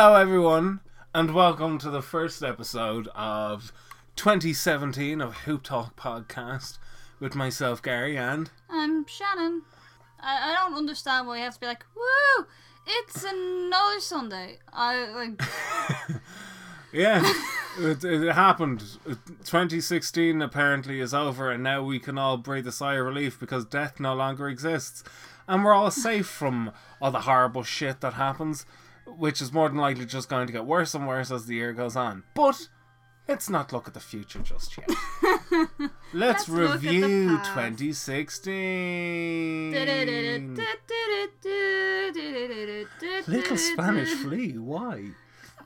Hello, everyone, and welcome to the first episode of 2017 of Hoop Talk Podcast with myself, Gary, and I'm Shannon. I, I don't understand why you have to be like, woo, it's another Sunday. I like, yeah, it, it happened. 2016 apparently is over, and now we can all breathe a sigh of relief because death no longer exists, and we're all safe from all the horrible shit that happens, which is more than likely just going to get worse and worse as the year goes on. But let's not look at the future just yet. Let's, Let's look at the review 2016. Little Spanish flea, why?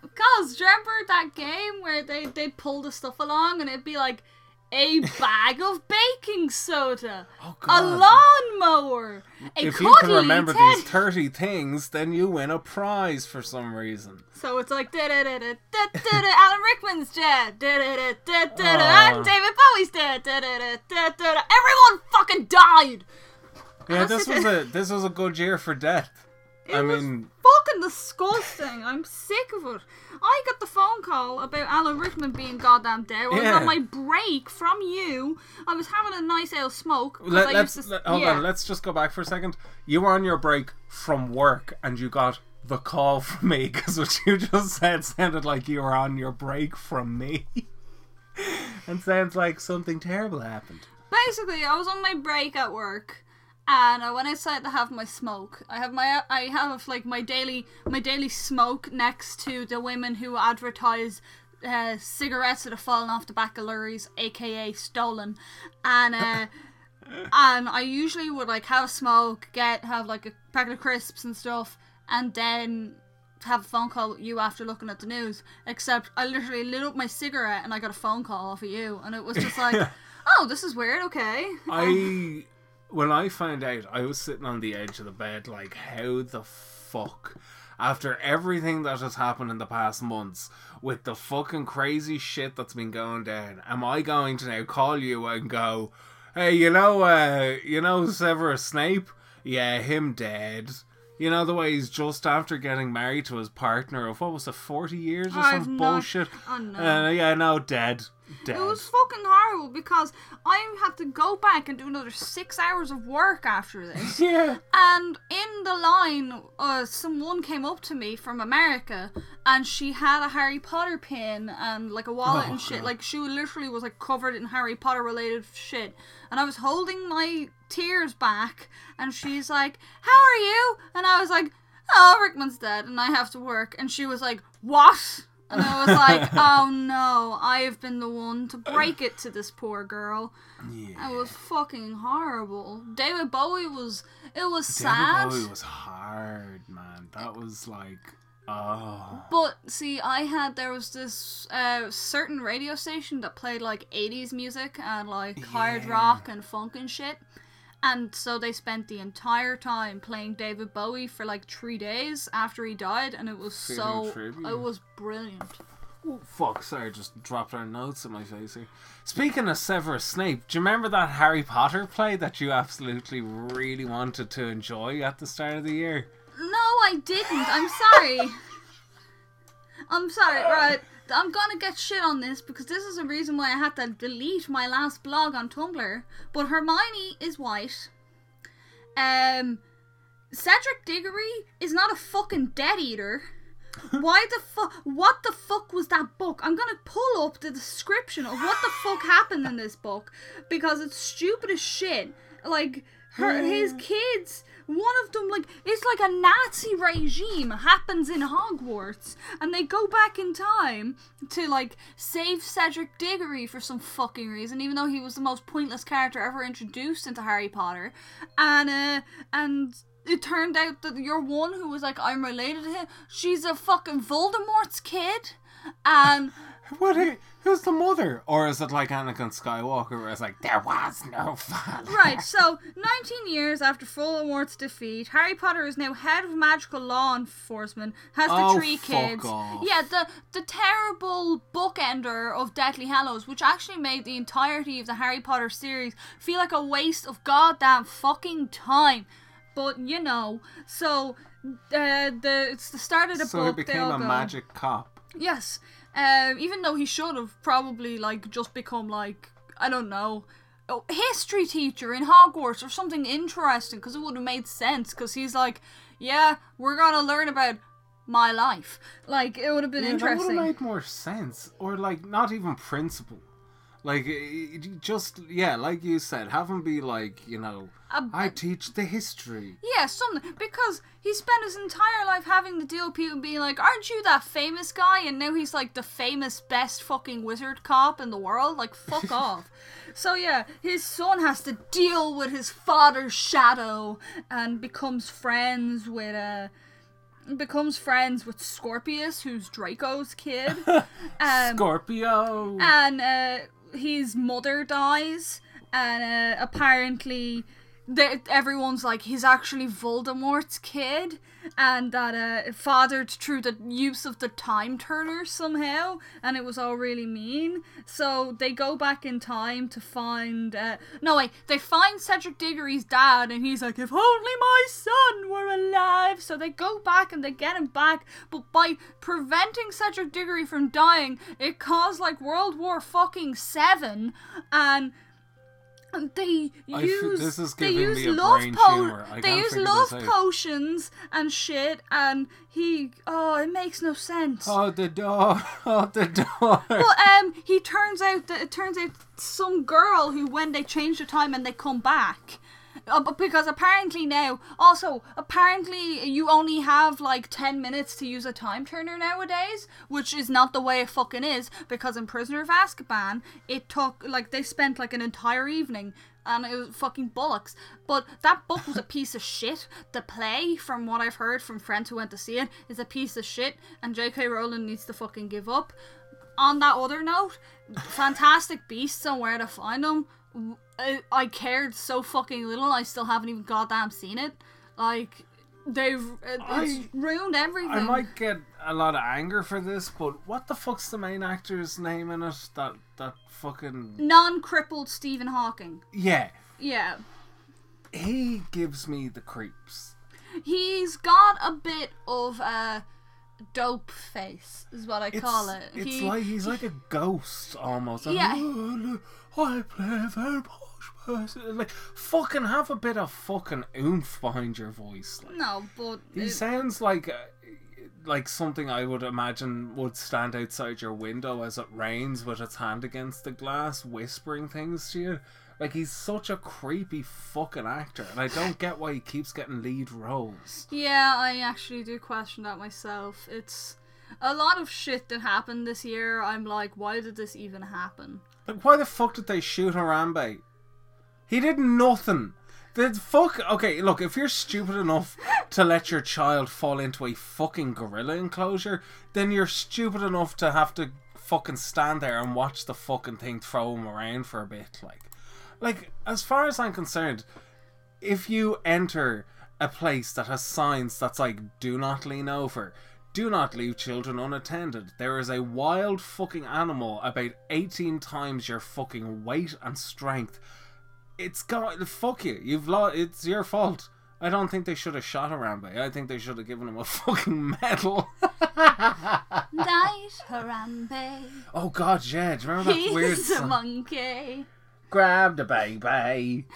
Cause you remember that game where they they'd pull the stuff along and it'd be like a bag of baking soda, Oh, a lawnmower, a if you can remember tent. these 30 things, then you win a prize for some reason. So it's like da da da da da da Alan Rickman's dead, da da da da da da, and David Bowie's dead, da da da da da da. Everyone fucking died. Yeah, this was a this was a good year for death. It I was mean, fucking disgusting. I'm sick of it. I got the phone call about Alan Rickman being goddamn dead. I was Yeah. on my break from you. I was having a nice ale smoke. let, I to, let- hold yeah. on. Let's just go back for a second. You were on your break from work, and you got the call from me because what you just said sounded like you were on your break from me, and sounds like something terrible happened. Basically, I was on my break at work, and I went outside to have my smoke. I have my I have like my daily my daily smoke next to the women who advertise. Uh, cigarettes that have fallen off the back of lorries, aka stolen, and uh, and I usually would like have a smoke, get have like a packet of crisps and stuff, and then have a phone call with you after looking at the news. Except I literally lit up my cigarette and I got a phone call off of you, and it was just like, oh, this is weird. Okay, I when I found out, I was sitting on the edge of the bed, like, how the fuck? After everything that has happened in the past months, with the fucking crazy shit that's been going down, am I going to now call you and go, "Hey, you know, uh, you know Severus Snape? Yeah, him dead." You know the way he's just after getting married to his partner of what was it, forty years or I've some not- bullshit? oh, no. Uh, yeah, no, dead, dead. It was fucking horrible because I had to go back and do another six hours of work after this. yeah. And in the line, uh, someone came up to me from America, and she had a Harry Potter pin and like a wallet Oh, and shit. God. Like she literally was like covered in Harry Potter related shit. And I was holding my tears back, and she's like, "How are you?" And I was like, "Oh, Rickman's dead, and I have to work." And she was like, "What?" And I was like, "Oh no, I have been the one to break it to this poor girl." Yeah. It was fucking horrible. David Bowie was. It was David sad. David Bowie was hard, man. That was like, oh, But see, I had there was this uh, certain radio station that played like '80s music and like hard Yeah. rock and funk and shit, and so they spent the entire time playing David Bowie for like three days after he died, and it was Feeling so tribute. it was brilliant. Oh, fuck! Sorry, just dropped our notes in my face here. Speaking of Severus Snape, do you remember that Harry Potter play that you absolutely really wanted to enjoy at the start of the year? No, I didn't. I'm sorry. I'm sorry. Right, I'm gonna get shit on this because this is a reason why I had to delete my last blog on Tumblr. But Hermione is white. Um, Cedric Diggory is not a fucking Death Eater. Why the fuck? What the fuck was that book? I'm gonna pull up the description of what the fuck happened in this book because it's stupid as shit. Like her, his kids. One of them, like, it's like a Nazi regime happens in Hogwarts, and they go back in time to like save Cedric Diggory for some fucking reason, even though he was the most pointless character ever introduced into Harry Potter, and uh, and it turned out that your one who was like, I'm related to him, she's a fucking Voldemort's kid. And What? Who, who's the mother? Or is it like Anakin Skywalker, where it's like there was no father? right, so 19 years after Voldemort's defeat, Harry Potter is now head of magical law enforcement, has the Oh, three kids. off. Yeah, the the terrible bookender of Deathly Hallows, which actually made the entirety of the Harry Potter series feel like a waste of goddamn fucking time. But you know, so uh, the it's the start of the So he book. they became a go- magic cop. Yes. Um, even though he should have probably like just become like I don't know, a history teacher in Hogwarts or something interesting because it would have made sense because he's like, yeah, we're gonna learn about my life. Like it would have been Yeah, that would interesting. have made more sense. Or like not even principal. Like just yeah, like you said, have him be like you know, A- I teach the history. Yeah, something because he spent his entire life having to deal with people being like, "Aren't you that famous guy?" And now he's like the famous best fucking wizard cop in the world. Like, fuck off. So yeah, his son has to deal with his father's shadow and becomes friends with uh becomes friends with Scorpius, who's Draco's kid. um, Scorpio. and uh, his mother dies, and uh, apparently everyone's like he's actually Voldemort's kid, and that uh, fathered through the use of the time turner somehow, and it was all really mean. So they go back in time to find. Uh, no wait, they find Cedric Diggory's dad, and he's like, "If only my son were alive." So they go back and they get him back, but by preventing Cedric Diggory from dying, it caused like World War fucking seven, and they I f- use is they use love po- they use love potions and shit, and he oh it makes no sense. Oh the door! Oh the door! But um, he turns out that it turns out some girl who, when they change the time and they come back, uh, but because apparently now, also apparently you only have like ten minutes to use a time turner nowadays, which is not the way it fucking is. Because in Prisoner of Azkaban, it took like they spent like an entire evening. And it was fucking bollocks. But that book was a piece of shit. The play, from what I've heard from friends who went to see it, is a piece of shit. And J.K. Rowling needs to fucking give up on that other note, Fantastic Beasts and Where to Find Them, I, I cared so fucking little. I still haven't even goddamn seen it. Like they've it, it's I- ruined everything. I might get a lot of anger for this, but what the fuck's the main actor's name in it? That that fucking Non-crippled Stephen Hawking. yeah. Yeah, He gives me the creeps. he's got a bit of a dope face, is what I It's, call it. it's He- like he's like a ghost almost. Yeah. like, "Oh, look, I play a very posh person. Like fucking have a bit of fucking oomph behind your voice. Like, no, but he it- sounds like uh, like something I would imagine would stand outside your window as it rains with its hand against the glass, whispering things to you. Like he's such a creepy fucking actor, and I don't get why he keeps getting lead roles. Yeah, I actually do question that myself. It's a lot of shit that happened this year. I'm like, why did this even happen? Like, why the fuck did they shoot Harambe? He did nothing. The fuck. Okay, look, if you're stupid enough to let your child fall into a fucking gorilla enclosure, then you're stupid enough to have to fucking stand there and watch the fucking thing throw him around for a bit. Like, like as far as I'm concerned, if you enter a place that has signs that's like do not lean over do not leave children unattended there is a wild fucking animal about 18 times your fucking weight and strength it's got fuck you you've lost it's your fault I don't think they should have shot Harambe. I think they should have given him a fucking medal. Night Harambe. oh god, yeah, do you remember that weird He's a monkey. Grab the baby.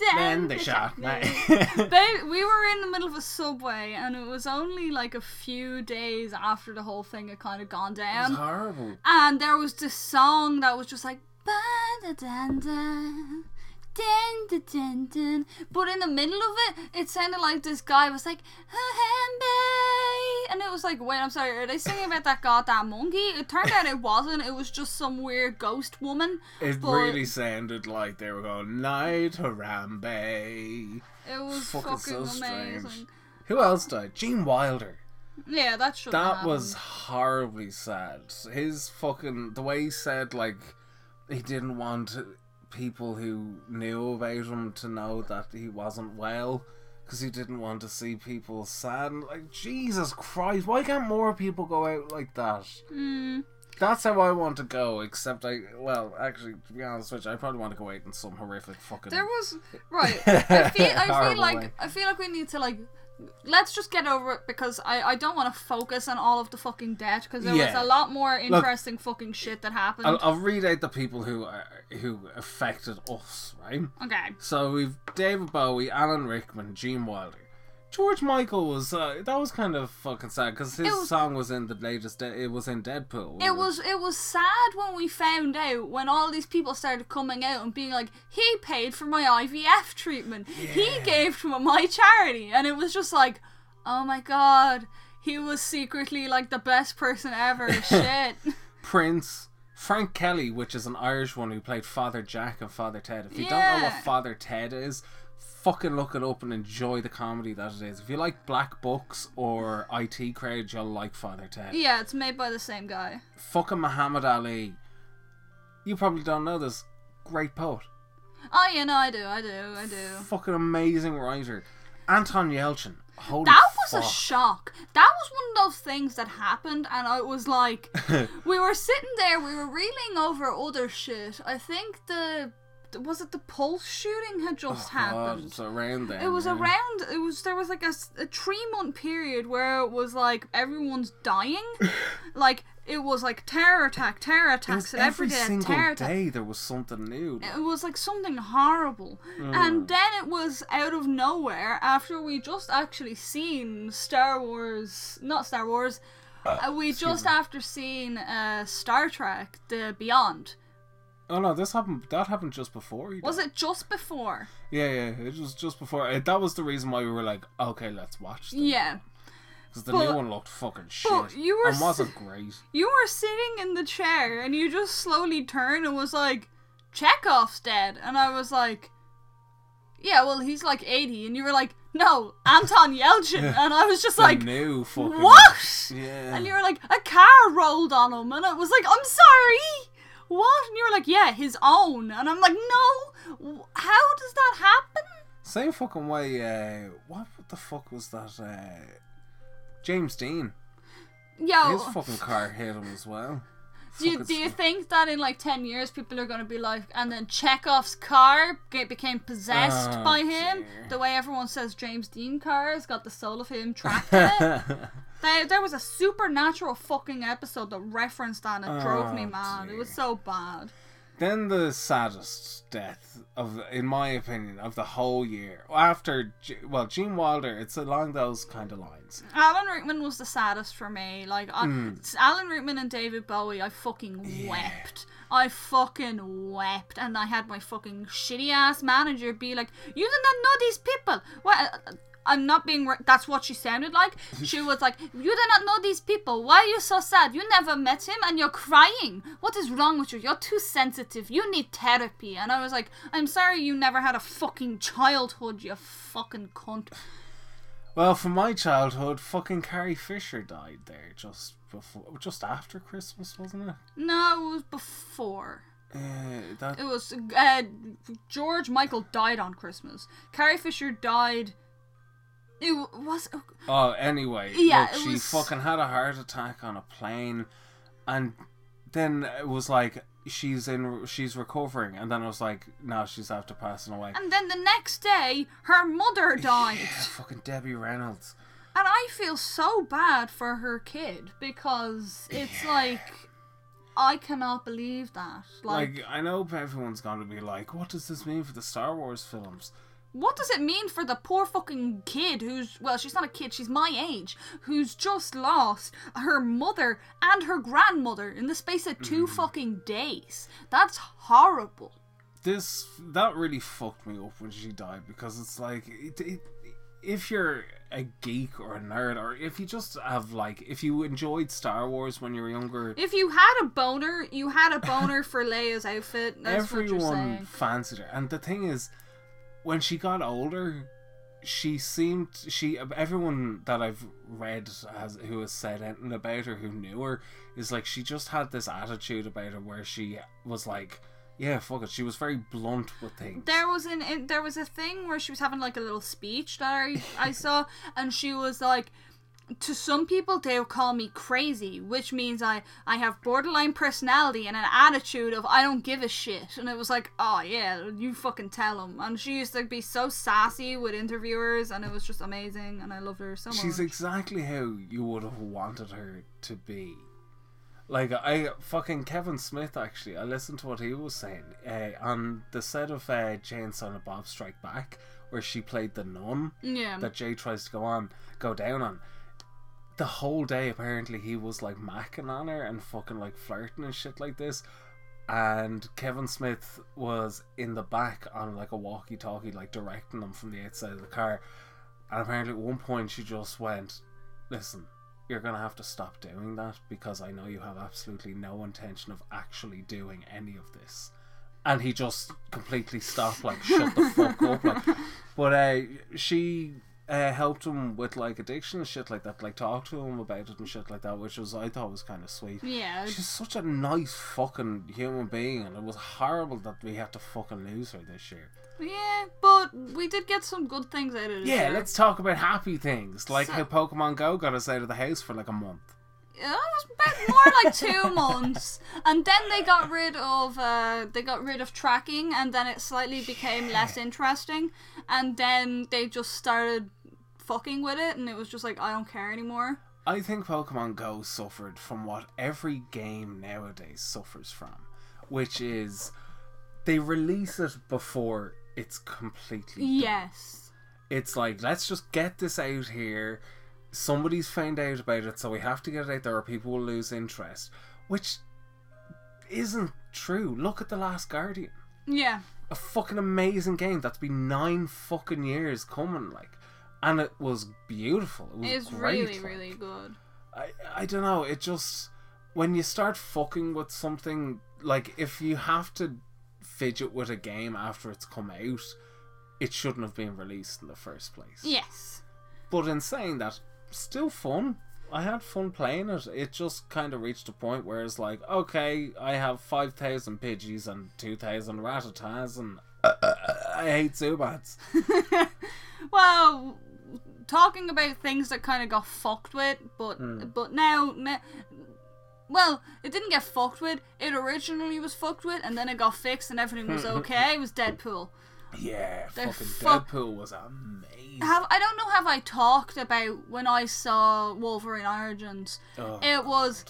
Then Then they the shot me. Babe, we were in the middle of a subway, and it was only like a few days after the whole thing had kind of gone down. It's down. horrible. And there was this song that was just like, "Ba-da-dun-dun, dun-dun-dun-dun." but in the middle of it, it sounded like this guy was like, and it was like, wait, I'm sorry, are they singing about that goddamn monkey? It turned out it wasn't. It was just some weird ghost woman. It But- really sounded like they were going Night Harambe. It was Fucking fucking, so amazing. strange. Who else died? Gene Wilder. Yeah, that should. That was horribly sad. His fucking the way he said like he didn't want people who knew about him to know that he wasn't well because he didn't want to see people sad. Like Jesus Christ, why can't more people go out like that? Mm. That's how I want to go. Except I, well, actually, to be honest with you, I probably want to go out in some horrific fucking. There was right. I feel I feel like way. I feel like we need to like let's just get over it because I I don't want to focus on all of the fucking debt because there Yeah. was a lot more interesting fucking shit that happened. I'll, I'll read out the people who uh, who affected us, right? okay. So we've David Bowie, Alan Rickman, Gene Wilder. George Michael was uh, that was kind of fucking sad because his was- song was in the latest. De- it was in Deadpool. It was it was sad when we found out when all these people started coming out and being like, he paid for my IVF treatment. He Yeah. gave to my charity, and it was just like, oh my god, he was secretly like the best person ever. Shit. Prince, Frank Kelly, which is an Irish one who played Father Jack and Father Ted. If you don't know what Father Ted is, fucking look it up and enjoy the comedy that it is. If you like Black Books or IT Crowd, you'll like Father Ted. yeah, it's made by the same guy. Fucking Muhammad Ali. You probably don't know this. Great poet. Oh yeah, no, I do, I do, I do. Fucking amazing writer. Anton Yelchin. Holy That was a shock. That was one of those things that happened, and I was like, we were sitting there, we were reeling over other shit. I think the was it the Pulse shooting had just Oh, God, happened. it's around then. It was yeah. around. It was there was like a three month period where it was like everyone's dying, like it was like terror attack, terror It attacks, and every every day single terror day there was something new. It was like something horrible. Mm. And then it was out of nowhere after we just actually seen Star Wars, not Star Wars, uh, we just after seen uh, Star Trek The Beyond. Oh no, this happened. That happened just before. Was it just before? Yeah, yeah. It was just before. uh, That was the reason why we were like, okay, let's watch. Them. Yeah. because the But- new one looked fucking shit. but you were and wasn't great. You were sitting in the chair and you just slowly turned and was like, Chekhov's dead. And I was like, yeah, well, he's like 80. And you were like, no, Anton Yelchin. And I was just The like, new fucking what? Yeah. And you were like, a car rolled on him. And I was like, I'm sorry. What? And you were like, yeah, his own. And I'm like, no. How does that happen? Same fucking way. Uh, what the fuck was that? Uh, James Dean. Yo, His fucking car hit him as well. do you, do you think that in like 10 years people are going to be like, and then Chekhov's car get, became possessed Oh, by him? dear. The way everyone says James Dean car has got the soul of him trapped in it. There, there was a supernatural fucking episode that referenced that and it oh, drove me Oh, mad. It was so bad. Then the saddest death of, in my opinion, of the whole year after, well, Gene Wilder. It's along those kind of lines. Alan Rickman was the saddest for me. Like I, hmm. it's Alan Rickman and David Bowie, I fucking wept. I fucking wept, and I had my fucking shitty ass manager be like, "You do not know these people." What? I'm not being. Re- that's what she sounded like. She was like, "You do not know these people. Why are you so sad? You never met him, and you're crying. What is wrong with you? You're too sensitive. You need therapy." And I was like, "I'm sorry, you never had a fucking childhood. You fucking cunt." Well, from my childhood, fucking Carrie Fisher died there just before, just after Christmas, wasn't it? No, it was before. Uh, that It was uh, George Michael died on Christmas. Carrie Fisher died. It was uh, Oh, anyway, Yeah, look, she was- fucking had a heart attack on a plane, and then it was like she's in, she's recovering, and then it was like, no, she's after passing away. and then the next day her mother died. Yeah, fucking Debbie Reynolds. And I feel so bad for her kid because it's like I cannot believe that. Like, Like, I know everyone's gonna be like, what does this mean for the Star Wars films? What does it mean for the poor fucking kid who's well, she's not a kid, she's my age, who's just lost her mother and her grandmother in the space of 2 mm-hmm. fucking days. That's horrible. This that really fucked me up when she died because it's like, it, it, if you're a geek or a nerd, or if you just have like, if you enjoyed Star Wars when you were younger, If you had a boner, you had a boner for Leia's outfit. That's what you're everyone fancied her. And the thing is, when she got older, she seemed she everyone that I've read has who has said anything about her who knew her is like she just had this attitude about her where she was like, yeah, fuck it. She was very blunt with things. There was an there was a thing where she was having like a little speech that I, I saw, and she was like, to some people they would call me crazy, which means I I have borderline personality and an attitude of I don't give a shit. And it was like, oh yeah, you fucking tell them. And she used to be so sassy with interviewers, and it was just amazing. And I loved her so much. She's exactly how you would have wanted her to be. Like I fucking Kevin Smith actually, I listened to what he was saying uh, on the set of uh, Jay and Silent Bob Strike Back, where she played the nun yeah. that Jay tries to go on, go down on. The whole day, apparently, he was like macking on her and fucking like flirting and shit like this. And Kevin Smith was in the back on like a walkie talkie, like directing them from the outside of the car. And apparently, at one point, she just went, Listen, you're gonna have to stop doing that because I know you have absolutely no intention of actually doing any of this. And he just completely stopped, like, shut the fuck up. Like, but uh, she uh, helped him with like addiction and shit like that, like talk to him about it and shit like that, which was I thought was kind of sweet. yeah. She's such a nice fucking human being, and it was horrible that we had to fucking lose her this year. Yeah, but we did get some good things out of it. Yeah, let's talk about happy things, like So- how Pokemon Go got us out of the house for like a month. It was about more like two months, and then they got rid of uh, they got rid of tracking, and then it slightly became less interesting, and then they just started fucking with it, and it was just like I don't care anymore. I think Pokemon Go suffered from what every game nowadays suffers from, which is they release it before it's completely done. Yes. It's like let's just get this out here. Somebody's found out about it, so we have to get it out there, or people will lose interest. Which isn't true. Look at the Last Guardian, Yeah. a fucking amazing game that's been nine fucking years coming, like, and it was beautiful. It was It's great, really, like. really good. I I don't know. It just when you start fucking with something like if you have to fidget with a game after it's come out, it shouldn't have been released in the first place. Yes. But in saying that, still fun. I had fun playing it. It just kind of reached a point where it's like, okay, I have five thousand Pidgeys and two thousand Rattatas, and uh, uh, uh, I hate Zubats. Well, talking about things that kind of got fucked with, but Hmm. but now, na- well, it didn't get fucked with. It originally was fucked with, and then it got fixed, and everything was okay. it was Deadpool. Yeah, They're fucking fuck- Deadpool was amazing. Have I don't know have I talked about when I saw Wolverine Origins. Oh, It was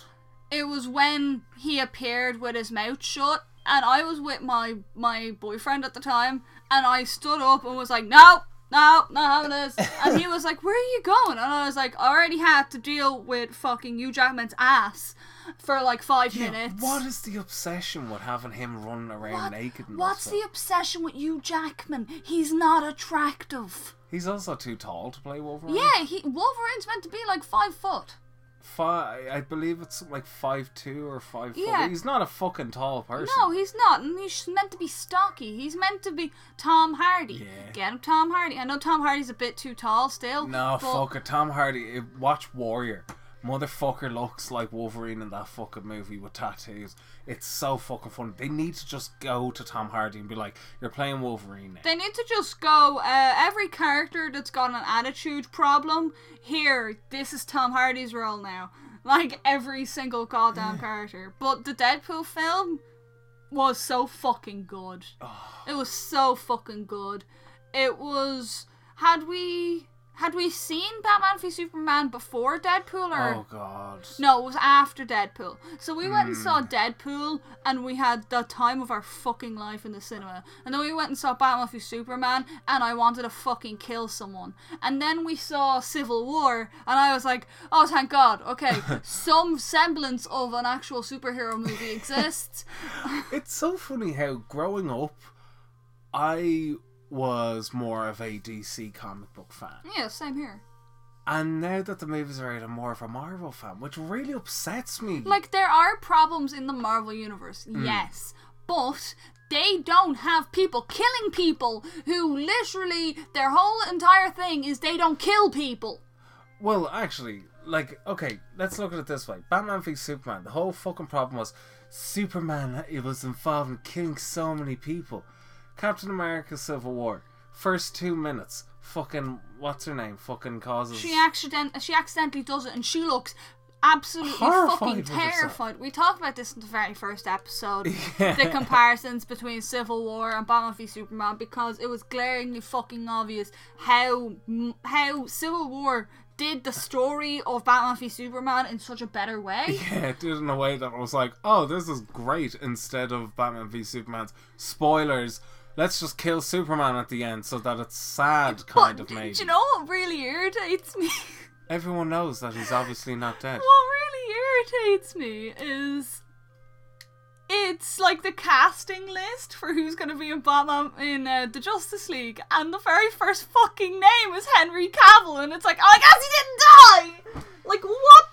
it was when he appeared with his mouth shut and I was with my my boyfriend at the time and I stood up and was like, No, no, not having this and he was like, Where are you going? And I was like, I already had to deal with fucking Hugh Jackman's ass for like five Yeah, minutes. What is the obsession with having him running around What- naked? What's the obsession with Hugh Jackman? He's not attractive. He's also too tall to play Wolverine. Yeah, he Wolverine's meant to be like five foot. Fi I believe it's like five two or five. foot. Yeah. he's not a fucking tall person. No, he's not, and he's meant to be stocky. He's meant to be Tom Hardy. Yeah. Get him, Tom Hardy. I know Tom Hardy's a bit too tall still. No, but fuck it. Tom Hardy. eh, Watch Warrior. Motherfucker looks like Wolverine in that fucking movie with tattoos. It's so fucking funny. They need to just go to Tom Hardy and be like, "You're playing Wolverine now." They need to just go. Uh, every character that's got an attitude problem, here, this is Tom Hardy's role now. Like every single goddamn character. But the Deadpool film was so fucking good. It was so fucking good. It was. Had we. Had we seen Batman v Superman before Deadpool or. Oh god. No, it was after Deadpool. So we went and saw Hmm. Deadpool, and we had the time of our fucking life in the cinema. And then we went and saw Batman v Superman, and I wanted to fucking kill someone. And then we saw Civil War, and I was like, oh, thank God, okay, some semblance of an actual superhero movie exists. It's so funny how growing up, I was more of a DC comic book fan. yeah, same here. And now that the movies are out, I'm more of a Marvel fan, which really upsets me. Like, there are problems in the Marvel Universe, Hmm. yes, but they don't have people killing people who literally their whole entire thing is they don't kill people. well, actually, like, okay, let's look at it this way: Batman v Superman. The whole fucking problem was Superman. It was involved in killing so many people. Captain America: Civil War. first two minutes, fucking what's her name? Fucking causes. She accident she accidentally does it, and she looks absolutely Horrified fucking terrified. We talked about this in the very first episode. Yeah. The comparisons between Civil War and Batman v Superman because it was glaringly fucking obvious how how Civil War did the story of Batman v Superman in such a better way. Yeah, it did in a way that was like, oh, this is great. Instead of Batman v Superman's spoilers, let's just kill Superman at the end so that it's sad, kind but of made. do you know what really irritates me? Everyone knows that he's obviously not dead. what really irritates me is it's like the casting list for who's going to be in Batman in uh, the Justice League, and the very first fucking name is Henry Cavill, and it's like, oh, I guess he didn't die. Like, what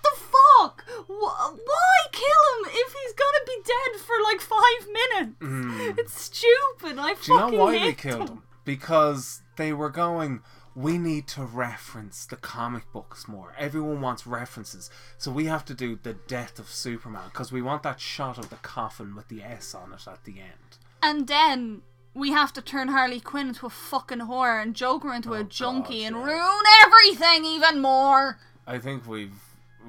fuck? Why kill him if he's gonna be dead for like five minutes? Mm. It's stupid. I. Do you know fucking why hate they killed him? Because they were going, we need to reference the comic books more. Everyone wants references. So we have to do the death of Superman because we want that shot of the coffin with the S on it at the end. And then we have to turn Harley Quinn into a fucking whore and Joker into oh a Oh, junkie God, and yeah. ruin everything even more. I think we've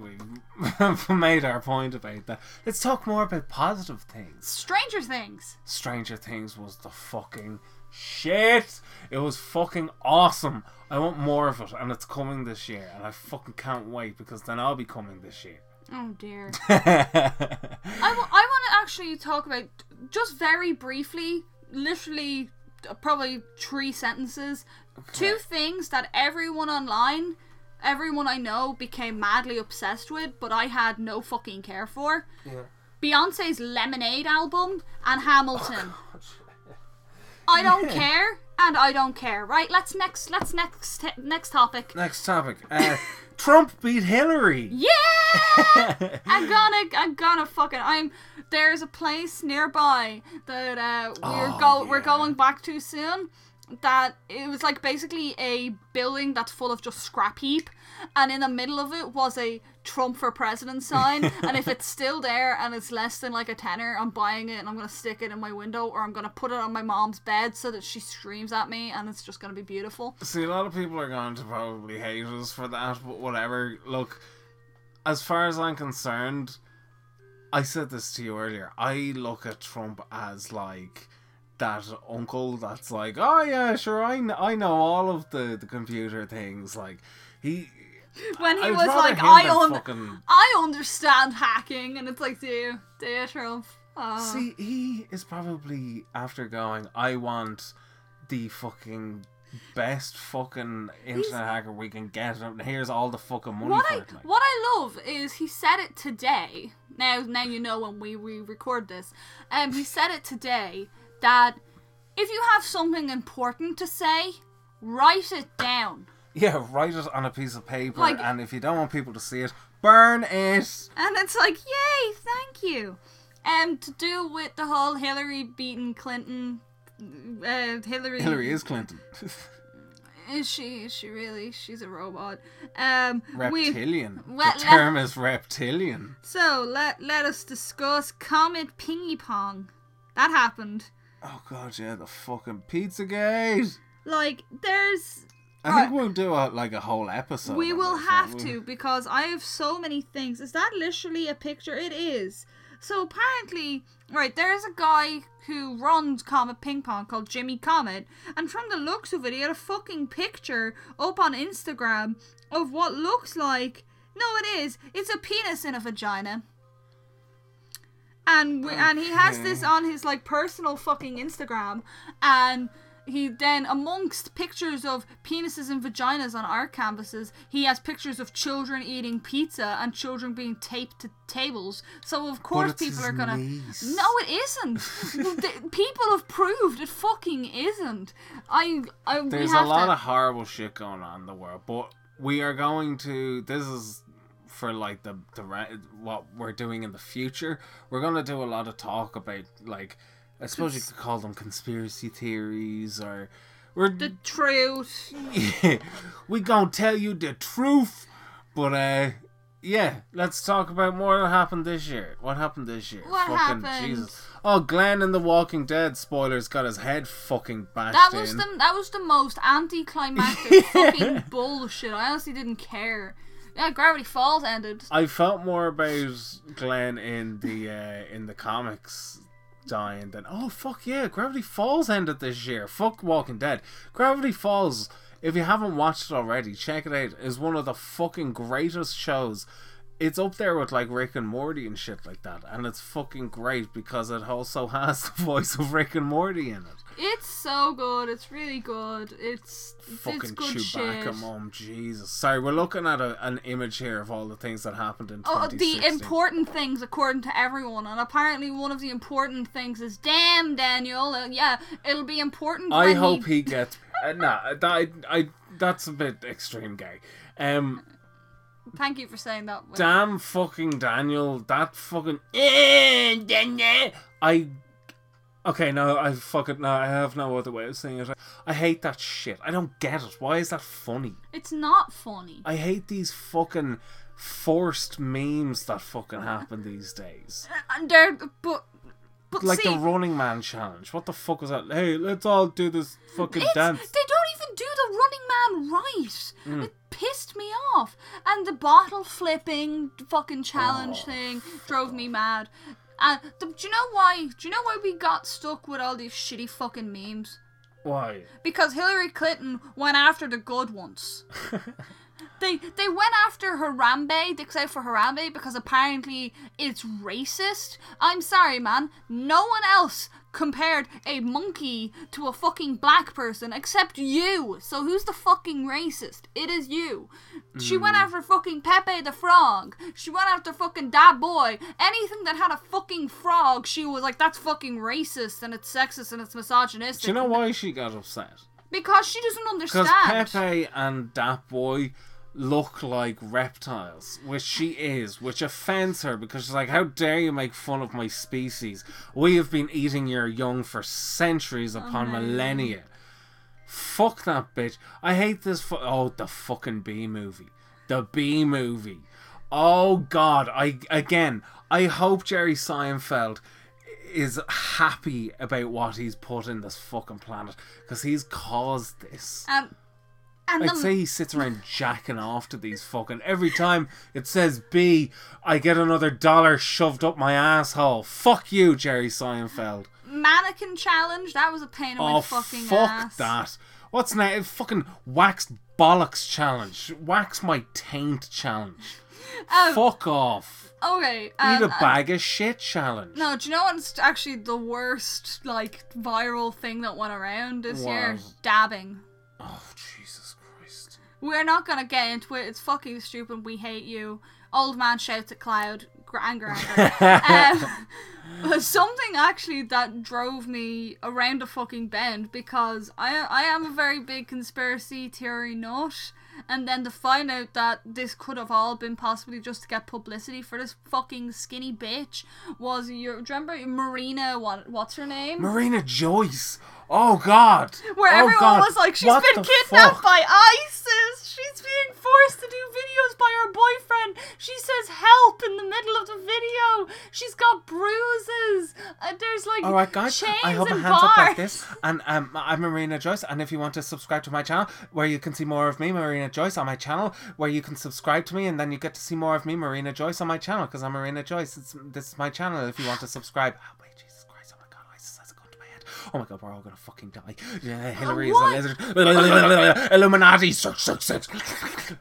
we've made our point about that. Let's talk more about positive things. Stranger Things. Stranger Things was the fucking shit. It was fucking awesome. I want more of it, and it's coming this year, and I fucking can't wait because then I'll be coming this year. Oh dear. I, w- I want to actually talk about just very briefly, literally uh, probably three sentences, two things that everyone online, everyone I know became madly obsessed with, but I had no fucking care for. Yeah. Beyonce's Lemonade album and Hamilton. I don't care and I don't care. Right, let's next let's next next topic. Next topic. Uh, Trump beat Hillary. Yeah! I'm gonna, I'm gonna fucking. I'm. There's a place nearby that uh, we're Oh, go, we're going back to soon. That it was like basically a building that's full of just scrap heap, and in the middle of it was a Trump for president sign. and if it's still there and it's less than like a tenner, I'm buying it and I'm gonna stick it in my window or I'm gonna put it on my mom's bed so that she screams at me and it's just gonna be beautiful. See, a lot of people are going to probably hate us for that, but whatever. Look, as far as I'm concerned, I said this to you earlier. I look at Trump as like that uncle that's like, oh yeah, sure, I, kn- I know all of the, the computer things. Like, he. When he I'd was like, I own. fucking- I understand hacking, and it's like, do you, do you, Trump? Uh, See, he is probably after going, I want the fucking best fucking internet hacker we can get, and here's all the fucking money what for I it. Like. what I love is he said it today. Now, now you know when we, we record this. Um, he said it today that if you have something important to say, write it down. Yeah, write it on a piece of paper, Like- and if you don't want people to see it, burn it. And it's like, yay, thank you. Um, to do with the whole Hillary beating Clinton. Uh, Hillary. Hillary is Clinton. Is she? Is she really? She's a robot. Um, we. reptilian. Well, the let- term is reptilian. So let let us discuss Comet Pingy Pong. That happened. Oh god, yeah, the fucking Pizzagate. Like there's I think we'll do a, like a whole episode. we will this, have we? to because I have so many things. Is that literally a picture? It is. So apparently, right, there's a guy who runs Comet Ping Pong called Jimmy Comet, and from the looks of it, he had a fucking picture up on Instagram of what looks like. No, it is. It's a penis in a vagina. And we, oh, and he has this on his like personal fucking Instagram, and he then amongst pictures of penises and vaginas on art canvases, he has pictures of children eating pizza and children being taped to tables. So of course people are gonna. niece. No, it isn't. The- people have proved it fucking isn't. I, I we There's a lot to, of horrible shit going on in the world, but we are going to. This is for like the the what we're doing in the future. We're gonna do a lot of talk about like I suppose you could call them conspiracy theories or we're the truth. we gonna tell you the truth. But uh yeah, let's talk about more what happened this year. What happened this year? What happened? Jesus. Oh, Glenn in The Walking Dead spoilers got his head fucking bashed That was in. the that was the most anticlimactic fucking bullshit. I honestly didn't care. Yeah, Gravity Falls ended. I felt more about Glenn in the uh, in the comics dying than oh fuck yeah, Gravity Falls ended this year. Fuck Walking Dead. Gravity Falls. If you haven't watched it already, check it out. Is one of the fucking greatest shows. It's up there with like Rick and Morty and shit like that, and it's fucking great because it also has the voice of Rick and Morty in it. It's so good. It's really good. It's it's Fucking good Chewbacca, shit. mom, Jesus. Sorry, we're looking at a, an image here of all the things that happened in Oh, 2016. the important things according to everyone, and apparently one of the important things is, damn Daniel, uh, yeah, it'll be important. I hope he... he gets. Uh, nah, that, I, I, that's a bit extreme, gay. Um, Thank you for saying that. Will. damn fucking Daniel, that fucking. Eh, I. Okay, no, I fucking no. I have no other way of saying it. I hate that shit. I don't get it. Why is that funny? It's not funny. I hate these fucking forced memes that fucking happen these days. And they're but but Like see, the Running Man challenge. What the fuck was that? Hey, let's all do this fucking dance. they don't even do the Running Man right. Mm. It pissed me off. And the bottle flipping fucking challenge Oh, thing drove me mad. And the, do you know why? Do you know why we got stuck with all these shitty fucking memes? Why? Because Hillary Clinton went after the good ones. they they went after Harambe, dicks out for Harambe because apparently it's racist. I'm sorry, man. No one else compared a monkey to a fucking black person except you. So who's the fucking racist? It is you. She went hmm. after fucking Pepe the Frog. She went after fucking Dat Boi. Anything that had a fucking frog, she was like, that's fucking racist and it's sexist and it's misogynistic. Do you know why she got upset? Because she doesn't understand. Because. Pepe and Dat Boi look like reptiles, which she is, which offends her because she's like, How dare you make fun of my species? We have been eating your young for centuries upon millennia. Fuck that bitch. I hate this. Fu- oh, the fucking B movie. The B movie. Oh God. I again. I hope Jerry Seinfeld is happy about what he's put in this fucking planet because he's caused this. Um, and I'd the, say he sits around jacking off to these fucking. Every time it says B, I get another dollar shoved up my asshole. Fuck you, Jerry Seinfeld. mannequin challenge, that was a pain in my Oh, fucking fuck ass. that. What's now? Fucking waxed bollocks challenge. Wax my taint challenge. Um, Fuck off. Okay. Um, Eat a uh, bag of shit challenge. No, do you know what's actually the worst, like, viral thing that went around this year? Dabbing. Oh, Christ. We're not gonna get into it. It's fucking stupid. We hate you. Old man shouts at cloud. Anger, anger. um, something actually that drove me around a fucking bend because I I am a very big conspiracy theory nut. And then to find out that this could have all been possibly just to get publicity for this fucking skinny bitch was your do you remember Marina what what's her name? Marina Joyce. Oh, God. Where oh, everyone God. was like, she's What been kidnapped fuck? by ISIS. She's being forced to do videos by her boyfriend. She says help in the middle of the video. She's got bruises. Uh, there's like All right, guys. chains I hold my and hands bars. up like this, and um, I'm Marina Joyce. And if you want to subscribe to my channel, where you can see more of me, Marina Joyce, on my channel, where you can subscribe to me, and then you get to see more of me, Marina Joyce, on my channel, because I'm Marina Joyce. It's, this is my channel. If you want to subscribe, oh, wait, Jesus Christ! Oh my God, ISIS has a gun to my head. Oh my God, we're all gonna fucking die. Yeah, Hillary what? is a lizard. Illuminati. Suck, suck, suck.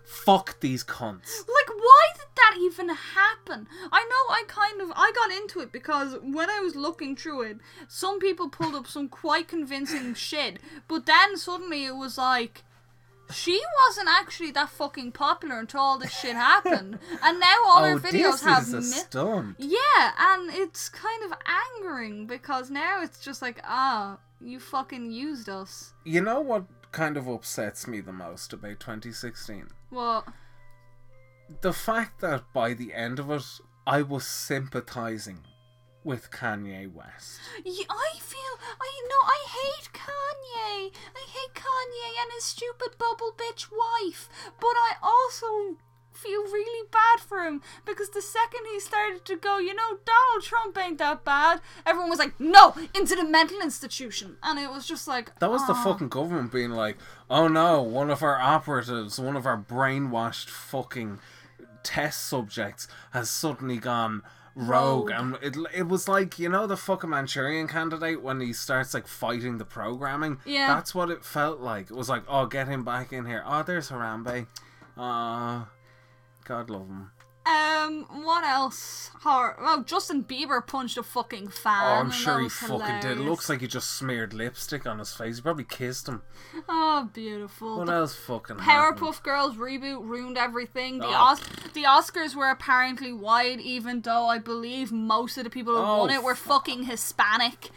Fuck these cunts. Like, why did that even happen? I know I kind of I got into it because when I was looking through it, some people pulled up some quite convincing shit, but then suddenly it was like. She wasn't actually that fucking popular until all this shit happened, and now all her oh, videos this have is a mi- stunt. yeah, and it's kind of angering because now it's just like ah, you fucking used us. You know what kind of upsets me the most about 2016? What? the fact that by the end of it, I was sympathizing with Kanye West. Yeah, I feel I know I hate Kanye. I hate Kanye and his stupid bubble bitch wife. But I also feel really bad for him because the second he started to go, you know, Donald Trump ain't that bad, everyone was like, no, into the mental institution. And it was just like. That was the "Oh." fucking government being like, oh no, one of our operatives, one of our brainwashed fucking test subjects has suddenly gone rogue. Rogue. And it, it was like, you know, the fucking Manchurian candidate when he starts like fighting the programming? Yeah. That's what it felt like. It was like, oh, get him back in here. Oh, there's Harambe. Uh, God love him. Um, what else? Horror. Oh, Justin Bieber punched a fucking fan. Oh, I'm sure he fucking did. It looks like he just smeared lipstick on his face. He probably kissed him. Oh, beautiful. What The else fucking happened? Powerpuff Girls reboot ruined everything. The Oh. Os- the Oscars were apparently wide, even though I believe most of the people who Oh, won it were fucking Hispanic.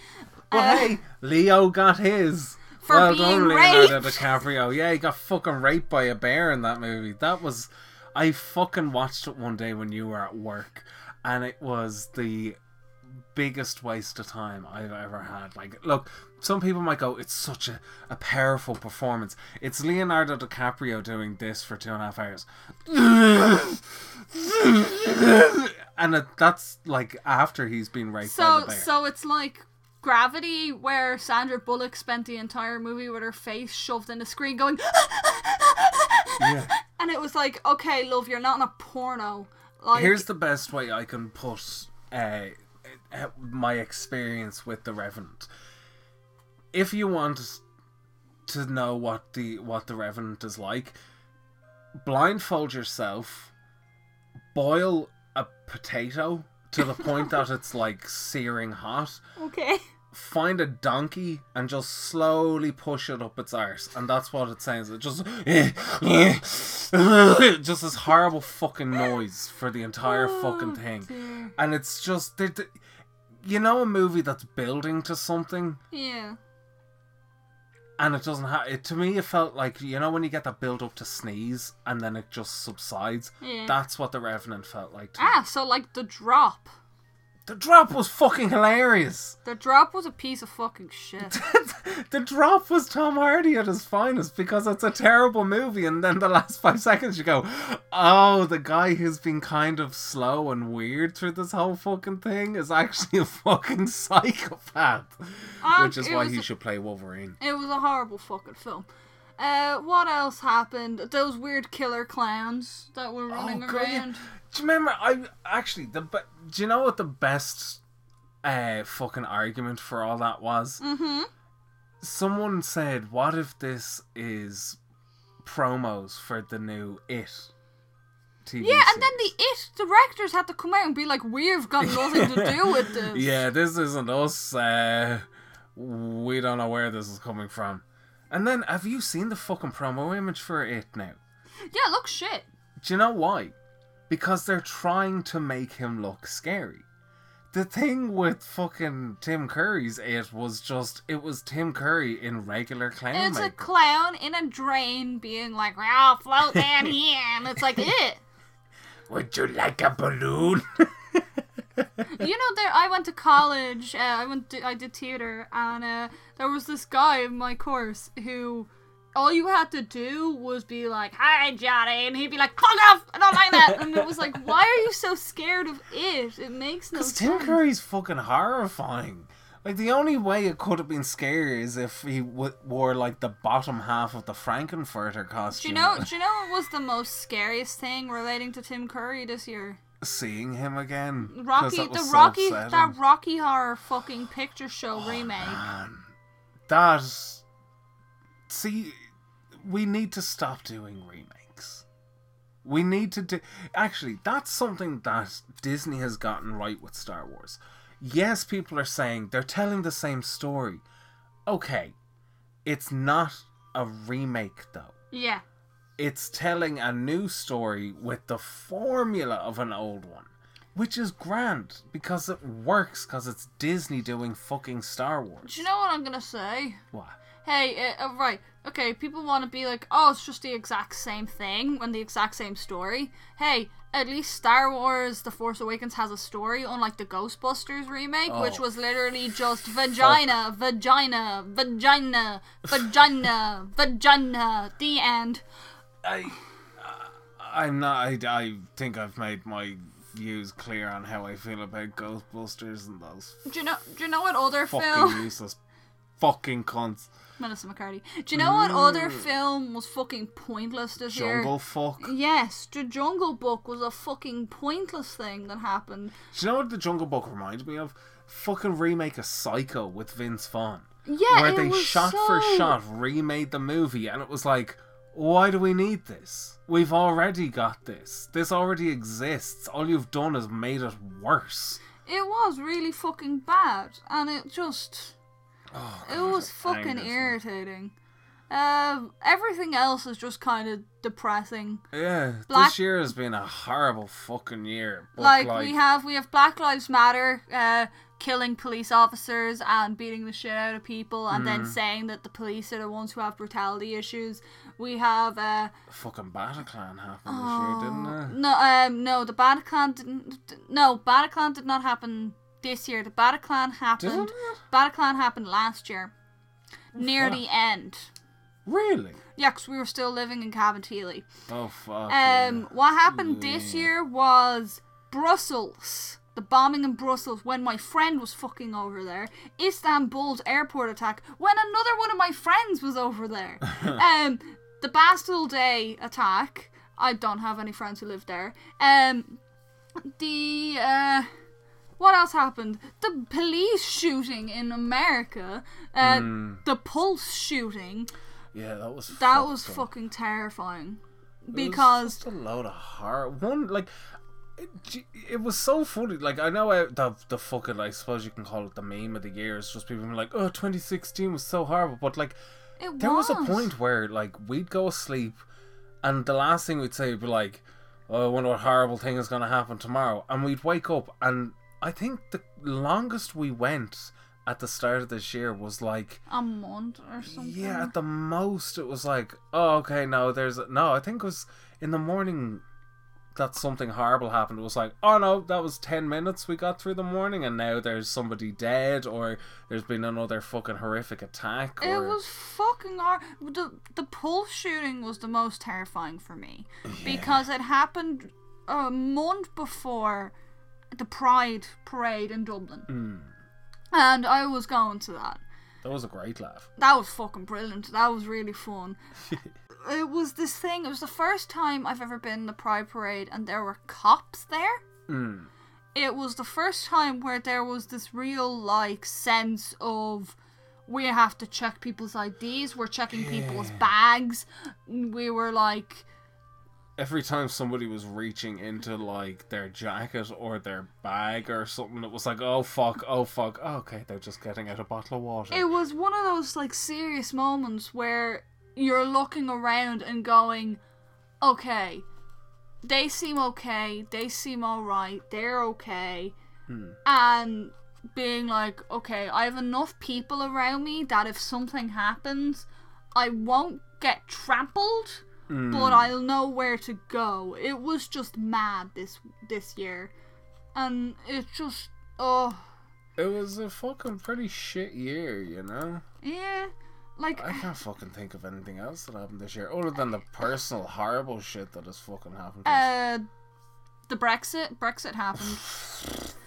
But Uh, hey, Leo got his. For well being done, Leonardo raped. DiCaprio. Yeah, he got fucking raped by a bear in that movie. That was. I fucking watched it one day when you were at work, and it was the biggest waste of time I've ever had. Like, look, some people might go, it's such a, a powerful performance. It's Leonardo DiCaprio doing this for two and a half hours. and it, that's like after he's been raped by So, so it's like Gravity, where Sandra Bullock spent the entire movie with her face shoved in the screen, going, yeah. And it was like, okay, love, you're not in a porno. Like, Here's the best way I can put uh, uh, my experience with the Revenant. If you want to know what the what the Revenant is like, blindfold yourself, boil a potato to the point that it's like searing hot. okay. Find a donkey and just slowly push it up its arse, and that's what it sounds. It just, just this horrible fucking noise for the entire fucking thing, dear. and it's just, they- they- you know, a movie that's building to something, Yeah. and it doesn't have. It to me, it felt like you know when you get that build up to sneeze, and then it just subsides. Yeah. That's what the Revenant felt like. To me. Ah, so like the drop. The drop was fucking hilarious. The drop was a piece of fucking shit. the drop was Tom Hardy at his finest because it's a terrible movie, and then the last five seconds you go, "Oh, the guy who's been kind of slow and weird through this whole fucking thing is actually a fucking psychopath," Um, which is why he a- should play Wolverine. It was a horrible fucking film. Uh, what else happened? Those weird killer clowns that were running God, yeah. around. Do you remember? I actually the be- do you know what the best uh fucking argument for all that was? Mm-hmm. Someone said, "What if this is promos for the new It?" TV Yeah, and then the It directors had to come out and be like, "We've got nothing to do with this." Yeah, this isn't us. Uh, we don't know where this is coming from. And then, have you seen the fucking promo image for it now? Yeah, look shit. Do you know why? Because they're trying to make him look scary. The thing with fucking Tim Curry's it was just it was Tim Curry in regular clown It's a clown in a drain being like, "I'll float down here," and it's like it. Would you like a balloon? You know, there. I went to college. Uh, I went. To, I did theater, and uh, there was this guy in my course who, all you had to do was be like, "Hi, Johnny," and he'd be like, "Fuck off! I don't like that." And it was like, "Why are you so scared of it? It makes no Because sense." Tim Curry's fucking horrifying. Like the only way it could have been scary is if he w- wore like the bottom half of the Frank-N-Furter Do costume. you know? Do you know what was the most scariest thing relating to Tim Curry this year? Seeing him again. Rocky, the Rocky, that Rocky Horror fucking picture show oh, remake. Man, that see, we need to stop doing remakes. We need to do. Actually, that's something that Disney has gotten right with Star Wars. Yes, people are saying they're telling the same story. Okay, it's not a remake though. Yeah. It's telling a new story with the formula of an old one. Which is grand because it works because it's Disney doing fucking Star Wars. Do you know what I'm gonna say? What? Hey, uh, uh, right, okay, people want to be like, oh, it's just the exact same thing when the exact same story. Hey, at least Star Wars The Force Awakens has a story, unlike the Ghostbusters remake, which Oh. was literally just vagina, vagina, vagina, vagina, vagina, the end. I I'm not. I, I think I've made my views clear on how I feel about Ghostbusters and those Do you know? Do you know what other fucking film? useless fucking cunts. Melissa McCarthy. Do you know what other mm. film was fucking pointless this year? Jungle fuck. Yes, the Jungle Book was a fucking pointless thing that happened. Do you know what the Jungle Book reminds me of? Fucking remake a Psycho with Vince Vaughn. Yeah, where they shot for shot remade the movie and it was like why do we need this we've already got this this already exists all you've done is made it worse It was really fucking bad, and it just oh, it was fucking irritating. Um, everything else is just kind of depressing. yeah Black- this year has been a horrible fucking year like, like, we have we have Black Lives Matter uh, killing police officers and beating the shit out of people, and Mm. then saying that the police are the ones who have brutality issues. We have uh, fucking Bataclan happened this year didn't it no um no the Bataclan didn't no Bataclan did not happen this year. The Bataclan happened. Bataclan happened last year, near fuck. the end. really Yeah, 'cause we were still living in Cabinteely. oh fuck Um, yeah. what happened this year was Brussels. The bombing in Brussels when my friend was fucking over there. Istanbul's airport attack when another one of my friends was over there. um, the Bastille Day attack. I don't have any friends who live there. Um, the uh, what else happened? The police shooting in America. Uh, Hmm. the Pulse shooting. yeah that was That was fucking terrifying. It was Because just a load of horror. One like it, it was so funny. Like I know uh, the the fucking I suppose you can call it the meme of the year. It's just people being like, "Oh, 2016 was so horrible," but like it there was. was a point where like we'd go asleep, and the last thing we'd say would be like, "Oh, I wonder what horrible thing is gonna happen tomorrow," and we'd wake up, and I think the longest we went at the start of this year was like a month or something. yeah, at the most it was like, oh, okay, no, there's no. I think it was in the morning that something horrible happened. It was like, oh no, that was ten minutes we got through the morning, and now there's somebody dead, or there's been another fucking horrific attack. It was fucking hard. The the pulse shooting was the most terrifying for me because it happened a month before the Pride parade in Dublin, Mm, and I was going to that. that was a great laugh. That was fucking brilliant. That was really fun. it was this thing. It was the first time I've ever been in the Pride parade, and there were cops there. Mm, it was the first time where there was this real like sense of we have to check people's IDs, we're checking people's bags. We were like every time somebody was reaching into like their jacket or their bag or something, it was like, oh fuck, oh fuck, oh, okay, they're just getting out a bottle of water. it was one of those like serious moments where you're looking around and going, Okay, they seem okay, they seem alright, they're okay. Hmm. And being like, okay, I have enough people around me that if something happens, I won't get trampled, but I'll know where to go. It was just mad this this year, and it just oh It was a fucking pretty shit year, you know. yeah, like I can't fucking think of anything else that happened this year other than the personal horrible shit that has fucking happened. uh the Brexit Brexit happened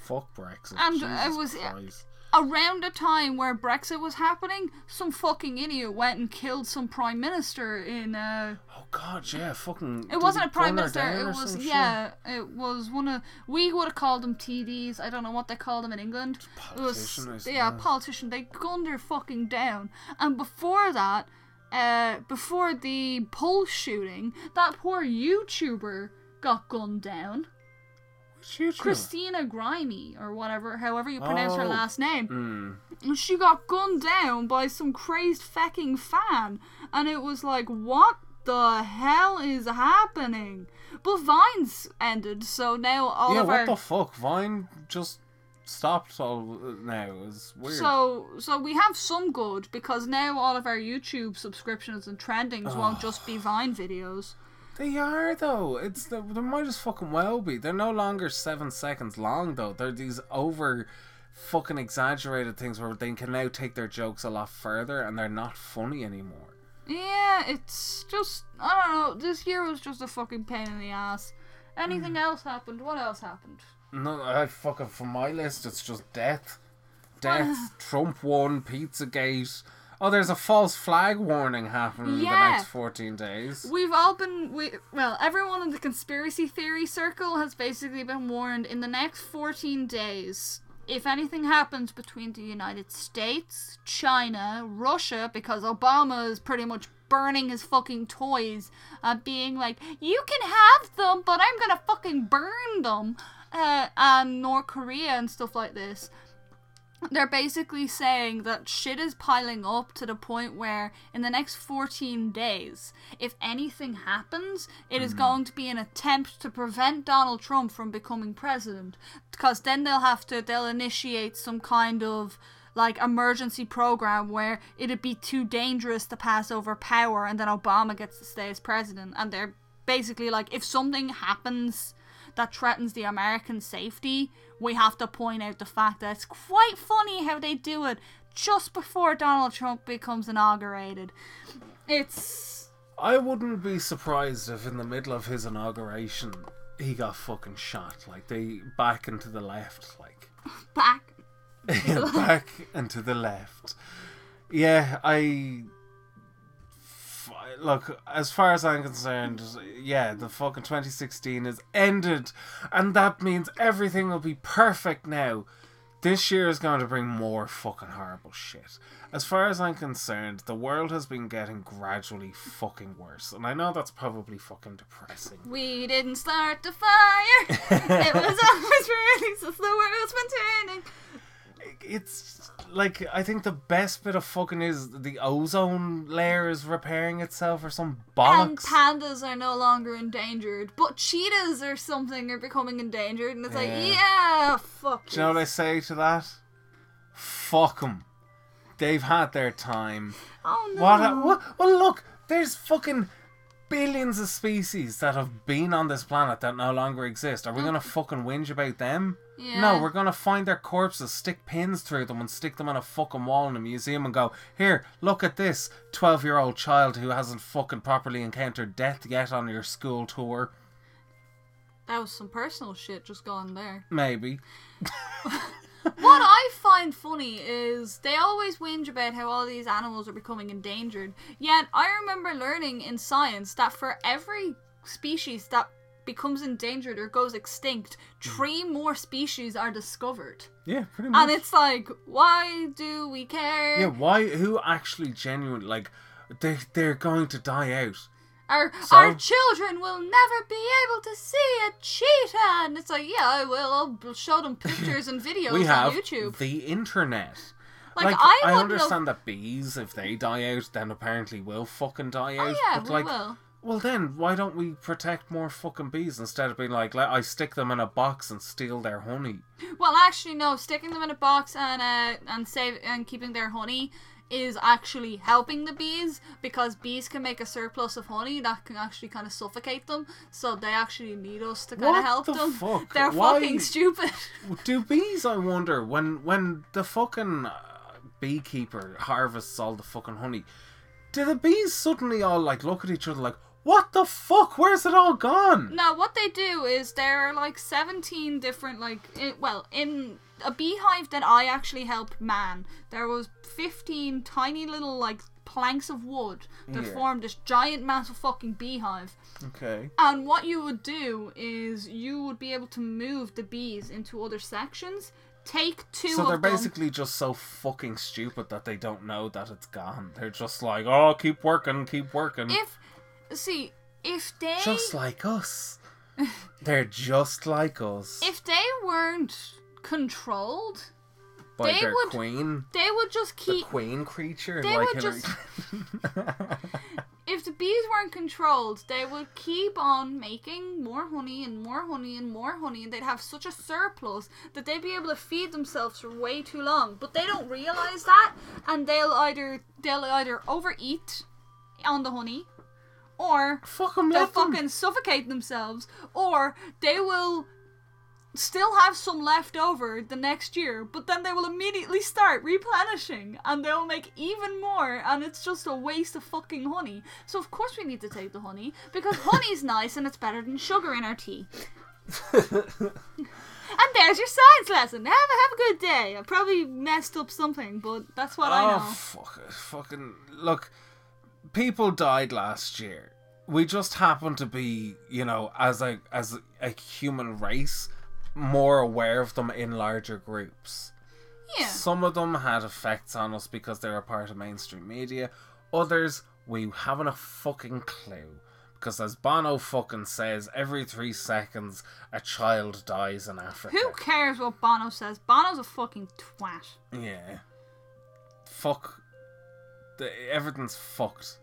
Fuck Brexit. and Jesus it was- Christ. Around the time where Brexit was happening. Some fucking idiot went and killed some prime minister in uh Oh god, yeah, fucking. It wasn't a prime minister. It was some shit? yeah. It was one of we would have called them TDs. I don't know what they call them in England. It was yeah, politician. They gunned her fucking down. And before that, uh, before the pulse shooting, that poor YouTuber got gunned down. Christina Grimy or whatever, however you pronounce her Oh. last name. Mm. She got gunned down by some crazed fucking fan. And it was like, what the hell is happening? But Vines ended, so now all Yeah, of what the fuck? Vine just stopped all now. It's weird. so so we have some good because now all of our YouTube subscriptions and trendings won't just be Vine videos. They are though. It's the they might as fucking well be. They're no longer seven seconds long though. They're these over fucking exaggerated things where they can now take their jokes a lot further and they're not funny anymore. Yeah, it's just I don't know. This year was just a fucking pain in the ass. Anything Mm. else happened? What else happened? No, I fucking from my list. It's just death, death. Trump won. Pizzagate. Oh, there's a false flag warning happening in the next fourteen days. We've all been we well, everyone in the conspiracy theory circle has basically been warned in the next 14 days. If anything happens between the United States, China, Russia, because Obama is pretty much burning his fucking toys and being like, you can have them, but I'm gonna fucking burn them, uh, and North Korea and stuff like this they're basically saying that shit is piling up to the point where in the next 14 days if anything happens it is hmm. going to be an attempt to prevent Donald Trump from becoming president because then they'll have to they'll initiate some kind of like emergency program where it'd be too dangerous to pass over power and then Obama gets to stay as president. And they're basically like if something happens that threatens the American safety, we have to point out the fact that it's quite funny how they do it just before Donald Trump becomes inaugurated. It's I wouldn't be surprised if in the middle of his inauguration he got fucking shot. Like they back and to the left, like back. back and to the left. Yeah, I. Look, as far as I'm concerned, yeah, the fucking 2016 is ended, and that means everything will be perfect now. This year is going to bring more fucking horrible shit. As far as I'm concerned, the world has been getting gradually fucking worse, and I know that's probably fucking depressing. We didn't start the fire. it was always burning since the world's been turning. It's like I think the best bit of fucking is the ozone layer is repairing itself or some bollocks. And pandas are no longer endangered, but cheetahs or something are becoming endangered, and it's like, Yeah. yeah, fuck. Do you know what I say to that? Fuck them. They've had their time. Oh no. What? A, what? Well, look, there's fucking billions of species that have been on this planet that no longer exist. Are we gonna fucking whinge about them? Yeah. No, we're gonna find their corpses, stick pins through them, and stick them on a fucking wall in a museum and go, here, look at this 12 year old child who hasn't fucking properly encountered death yet on your school tour. That was some personal shit just gone there. Maybe. what I find funny is they always whinge about how all these animals are becoming endangered. Yet I remember learning in science that for every species that becomes endangered or goes extinct, three more species are discovered. Yeah, pretty much. And it's like, why do we care? yeah, why? Who actually genuinely, like, they, they're going to die out? Our So- our children will never be able to see a cheetah, and it's like, yeah, I will. I'll show them pictures and videos we have on YouTube. the internet. Like, Like, I I, understand that bees, if they die out, then apparently will fucking die oh, out. Oh yeah, but we like, will. Well then, why don't we protect more fucking bees instead of being like, let I stick them in a box and steal their honey? Well, actually, no. Sticking them in a box and uh, and save and keeping their honey is actually helping the bees because bees can make a surplus of honey that can actually kind of suffocate them. So they actually need us to kind of help the them. fuck? They're Why- fucking stupid. Do bees? I wonder when when the fucking uh, beekeeper harvests all the fucking honey. Do the bees suddenly all like look at each other like, what the fuck? Where's it all gone? Now, what they do is there are like 17 different, like, well, in a beehive that I actually helped man, there was 15 tiny little, like, planks of wood that Yeah. formed this giant, massive fucking beehive. Okay. And what you would do is you would be able to move the bees into other sections, take two So they're them. basically just so fucking stupid that they don't know that it's gone. They're just like, oh, keep working, keep working. If, see, if they. Just like us. They're just like us. if they weren't controlled, By they their would- queen. they would just The keep queen creature. They like would just- if the bees weren't controlled, they would keep on making more honey and more honey and more honey, and they'd have such a surplus that they'd be able to feed themselves for way too long. But they don't realize that, and they'll either they'll either overeat on the honey, or Fuck 'em, they'll let them. fucking suffocate themselves, or they will still have some left over the next year, but then they will immediately start replenishing and they'll make even more, and it's just a waste of fucking honey. So, of course, we need to take the honey because honey's nice and it's better than sugar in our tea. And there's your science lesson. Have a, have a good day. I probably messed up something, but that's what I Oh, know. fuck it. Fucking. Look, people died last year. We just happen to be, you know, as a as a human race, more aware of them in larger groups. yeah. Some of them had effects on us because they're a part of mainstream media. Others, we haven't a fucking clue. Because as Bono fucking says, every three seconds a child dies in Africa. Who cares what Bono says? Bono's a fucking twat. Yeah. Fuck. The, everything's fucked.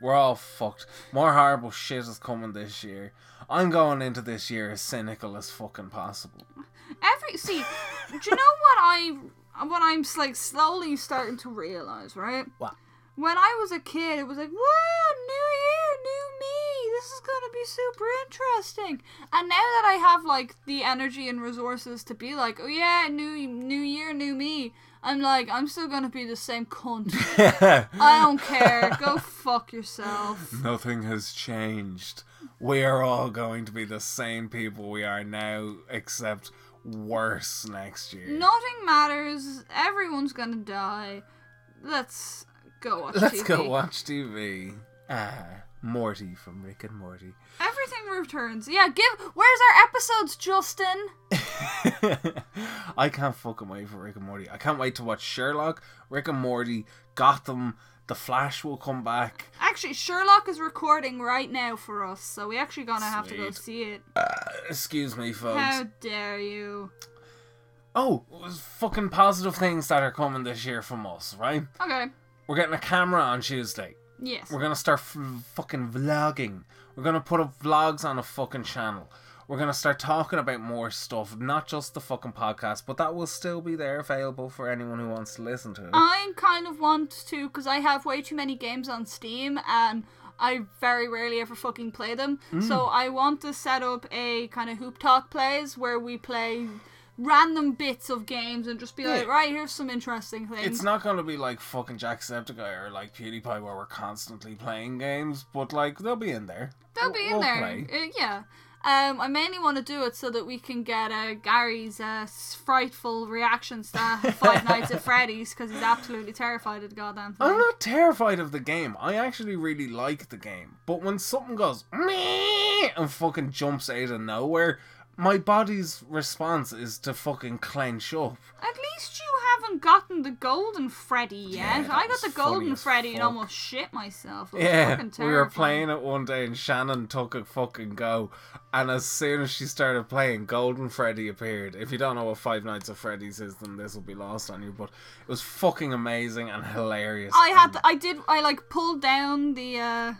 We're all fucked. More horrible shit is coming this year. I'm going into this year as cynical as fucking possible. Every see, do you know what I what I'm like slowly starting to realize, right? What? When I was a kid, it was like, "Whoa, new year, new me! This is gonna be super interesting." And now that I have like the energy and resources to be like, "Oh yeah, new new year, new me," I'm like, I'm still gonna be the same cunt. I don't care. Go fuck yourself. Nothing has changed. We are all going to be the same people we are now, except worse next year. Nothing matters. Everyone's gonna die. Let's go watch Let's TV. go watch TV. Ah, Morty from Rick and Morty. Everything returns. Yeah, give. Where's our episodes, Justin? I can't fucking wait for Rick and Morty. I can't wait to watch Sherlock, Rick and Morty, Gotham, The Flash will come back. Actually, Sherlock is recording right now for us, so we actually gonna have to go see it. Uh, excuse me, folks. How dare you? Oh, fucking positive things that are coming this year from us, right? Okay. We're getting a camera on Tuesday. Yes. We're gonna start f- fucking vlogging. We're gonna put up vlogs on a fucking channel. We're gonna start talking about more stuff, not just the fucking podcast, but that will still be there available for anyone who wants to listen to it. I kind of want to, because I have way too many games on Steam and I very rarely ever fucking play them. Mm. So I want to set up a kind of hoop talk plays where we play random bits of games and just be like, right, here's some interesting things. It's not gonna be like fucking Jacksepticeye or like PewDiePie where we're constantly playing games, but like they'll be in there. They'll be in we'll there. Uh, yeah. Um, I mainly want to do it so that we can get uh, Gary's uh, frightful reactions to Five Nights at Freddy's because he's absolutely terrified of the goddamn thing. I'm not terrified of the game. I actually really like the game. But when something goes meh and fucking jumps out of nowhere, my body's response is to fucking clench up. At least you haven't gotten the Golden Freddy yet. that I got the Golden Freddy and almost shit myself. Yeah, we were playing it one day and Shannon took a fucking go. And as soon as she started playing, Golden Freddy appeared. If you don't know what Five Nights at Freddy's is, then this will be lost on you. But it was fucking amazing and hilarious. I had, to, I did, I like pulled down the uh,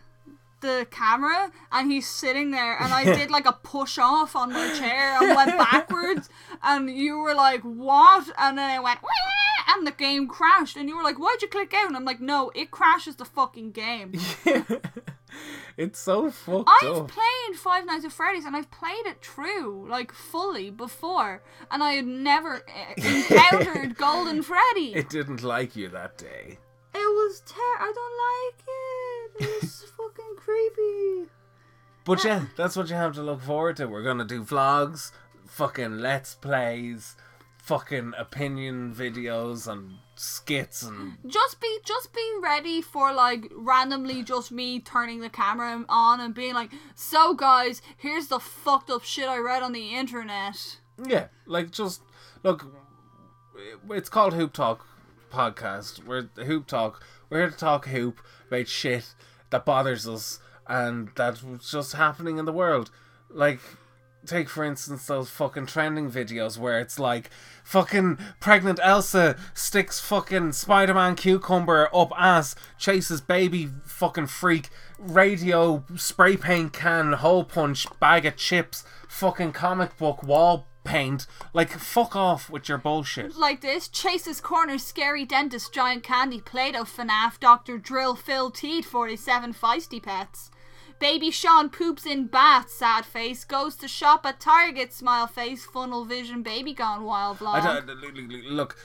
the camera, and he's sitting there, and I did like a push off on my chair and went backwards, and you were like, "What?" And then I went, "Wah!" and the game crashed, and you were like, "Why'd you click out?" And I'm like, "No, it crashes the fucking game." it's so fucked I've up. played Five Nights at Freddy's and I've played it through, like fully before, and I had never uh, encountered Golden Freddy. It didn't like you that day. It was ter- I don't like it. It was fucking creepy. But yeah, that's what you have to look forward to. We're gonna do vlogs, fucking let's plays, fucking opinion videos and skits and Just be just be ready for like randomly just me turning the camera on and being like, "So guys, here's the fucked up shit I read on the internet." yeah, like just look. It's called Hoop Talk podcast. We're Hoop Talk. We're here to talk hoop about shit that bothers us and that's just happening in the world. Like, take for instance those fucking trending videos where it's like fucking pregnant Elsa sticks fucking Spider Man cucumber up ass, chases baby fucking freak, radio spray paint can, hole punch, bag of chips, fucking comic book wall paint. Like, fuck off with your bullshit. Like this, Chase's Corner, Scary Dentist, Giant Candy, Play-Doh, FNAF, Doctor Drill, Phil Teed, 47 Feisty Pets. Baby Sean poops in bath, sad face. Goes to shop at Target, smile face. Funnel vision, baby gone wild vlog. Look,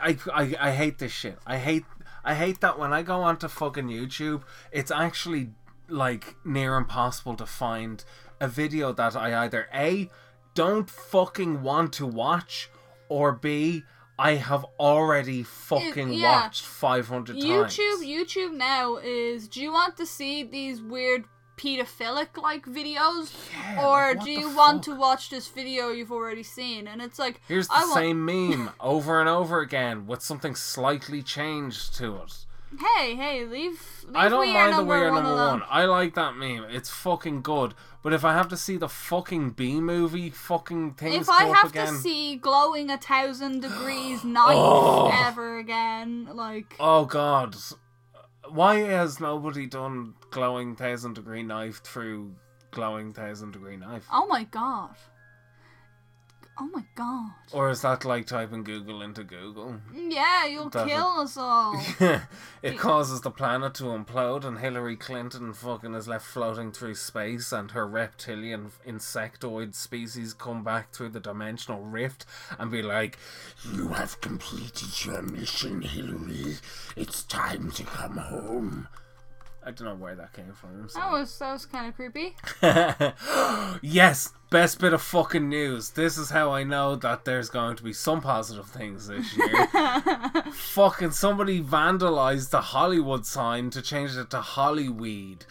I, I, I hate this shit. I hate I hate that when I go onto fucking YouTube, it's actually like near impossible to find a video that I either A don't fucking want to watch or B I have already fucking yeah. watched 500 times. YouTube, YouTube now is. Do you want to see these weird pedophilic like videos, Yeah, or like, what do the you want fuck? to watch this video you've already seen? And it's like Here's the I want, same meme over and over again with something slightly changed to it. Hey, hey, leave. leave I don't We Are mind the weird one number alone. one. I like that meme. It's fucking good. But if I have to see the fucking B movie fucking things If I have again, to see glowing a thousand degrees nights Oh. ever again, like oh god, why has nobody done glowing thousand degree knife through glowing thousand degree knife? oh my god, oh my god, Or is that like typing Google into Google? yeah, you'll it- kill us all. it causes the planet to implode, and Hillary Clinton fucking is left floating through space, and her reptilian insectoid species come back through the dimensional rift and be like, You have completed your mission, Hillary. It's time to come home. I don't know where that came from. so- That was that was kind of creepy. yes, best bit of fucking news. This is how I know that there's going to be some positive things this year. fucking somebody vandalized the Hollywood sign to change it to Hollyweed.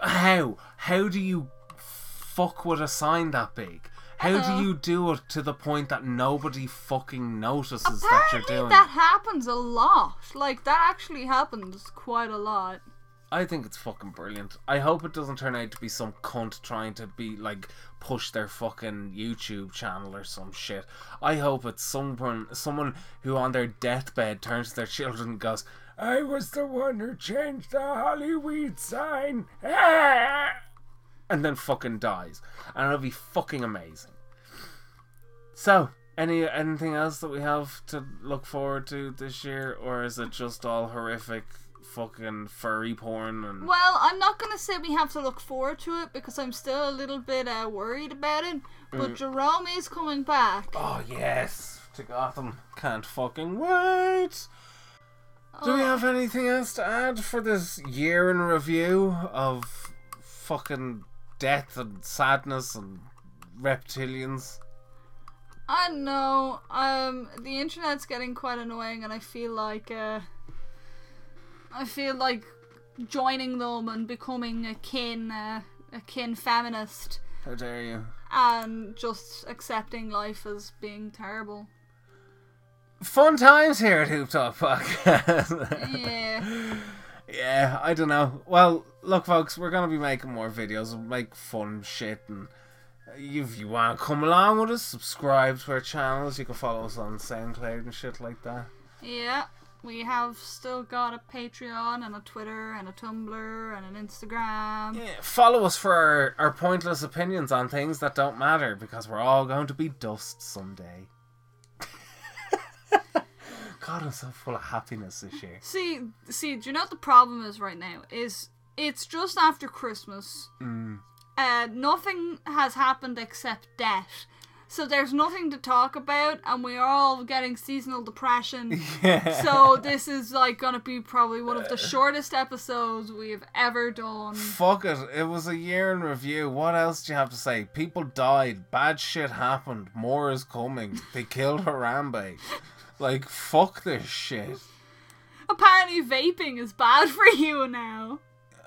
How? How do you fuck with a sign that big? How Hello. do uh-huh. you do it to the point that nobody fucking notices that you're doing? that happens a lot. Like that actually happens quite a lot. I think it's fucking brilliant. I hope it doesn't turn out to be some cunt trying to be like push their fucking YouTube channel or some shit. I hope it's someone someone who on their deathbed turns to their children and goes, I was the one who changed the Hollyweed sign Ah!" and then fucking dies. And it'll be fucking amazing. So, any anything else that we have to look forward to this year, or is it just all horrific fucking furry porn and Well, I'm not gonna say we have to look forward to it because I'm still a little bit uh, worried about it. But Jerome is coming back. Oh yes, to Gotham. Can't fucking wait. Do we Oh. have anything else to add for this year in review of fucking death and sadness and reptilians? I don't know. Um, the internet's getting quite annoying, and I feel like uh, I feel like joining them and becoming a kin, uh, a kin feminist, How dare you? and just accepting life as being terrible. Fun times here at Hoop Talk Podcast. Yeah. yeah, I don't know. Well, look, folks, we're gonna be making more videos. We'll make fun shit, and if you want to come along with us, subscribe to our channels. You can follow us on SoundCloud and shit like that. Yeah, we have still got a Patreon and a Twitter and a Tumblr and an Instagram. Yeah, follow us for our, our pointless opinions on things that don't matter because we're all going to be dust someday. God, I'm so full of happiness this year. See, see, do you know what the problem is right now? Is it's just after Christmas. Mm. Uh, nothing has happened except death. So there's nothing to talk about, and we are all getting seasonal depression. Yeah. so this is like gonna be probably one of the shortest episodes we have ever done. Fuck it. It was a year in review. What else do you have to say? People died. Bad shit happened. More is coming. They killed Harambe. Like, fuck this shit. Apparently, vaping is bad for you now.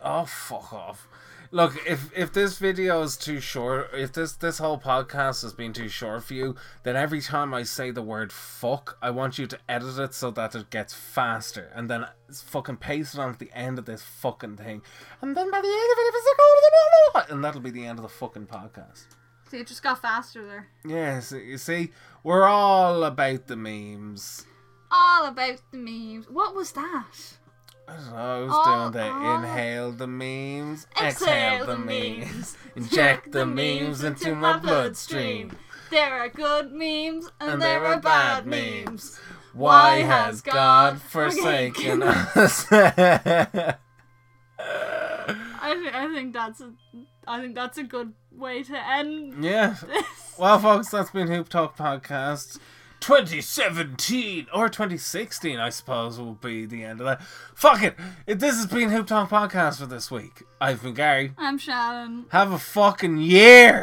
Oh, fuck off. Look, if if this video is too short, if this this whole podcast has been too short for you, then every time I say the word fuck, I want you to edit it so that it gets faster, and then fucking paste it onto the end of this fucking thing, and then by the end of it, if it's like, "Oh, and that'll be the end of the fucking podcast. See, it just got faster there. Yes, you see, we're all about the memes. All about the memes. What was that? I was Oh, doing oh. inhale the memes, Exhale exhale the memes, memes, inject the memes into my bloodstream. There are good memes and, And there are bad memes. Why has God forsaken us? I, I I think that's a, I think that's a good way to end Yeah. this. Well, folks, that's been Hoop Talk Podcast 2017 or 2016, I suppose, will be the end of that. Fuck it. This has been Hoop Talk Podcast for this week. I've been Gary. I'm Shannon. Have a fucking year.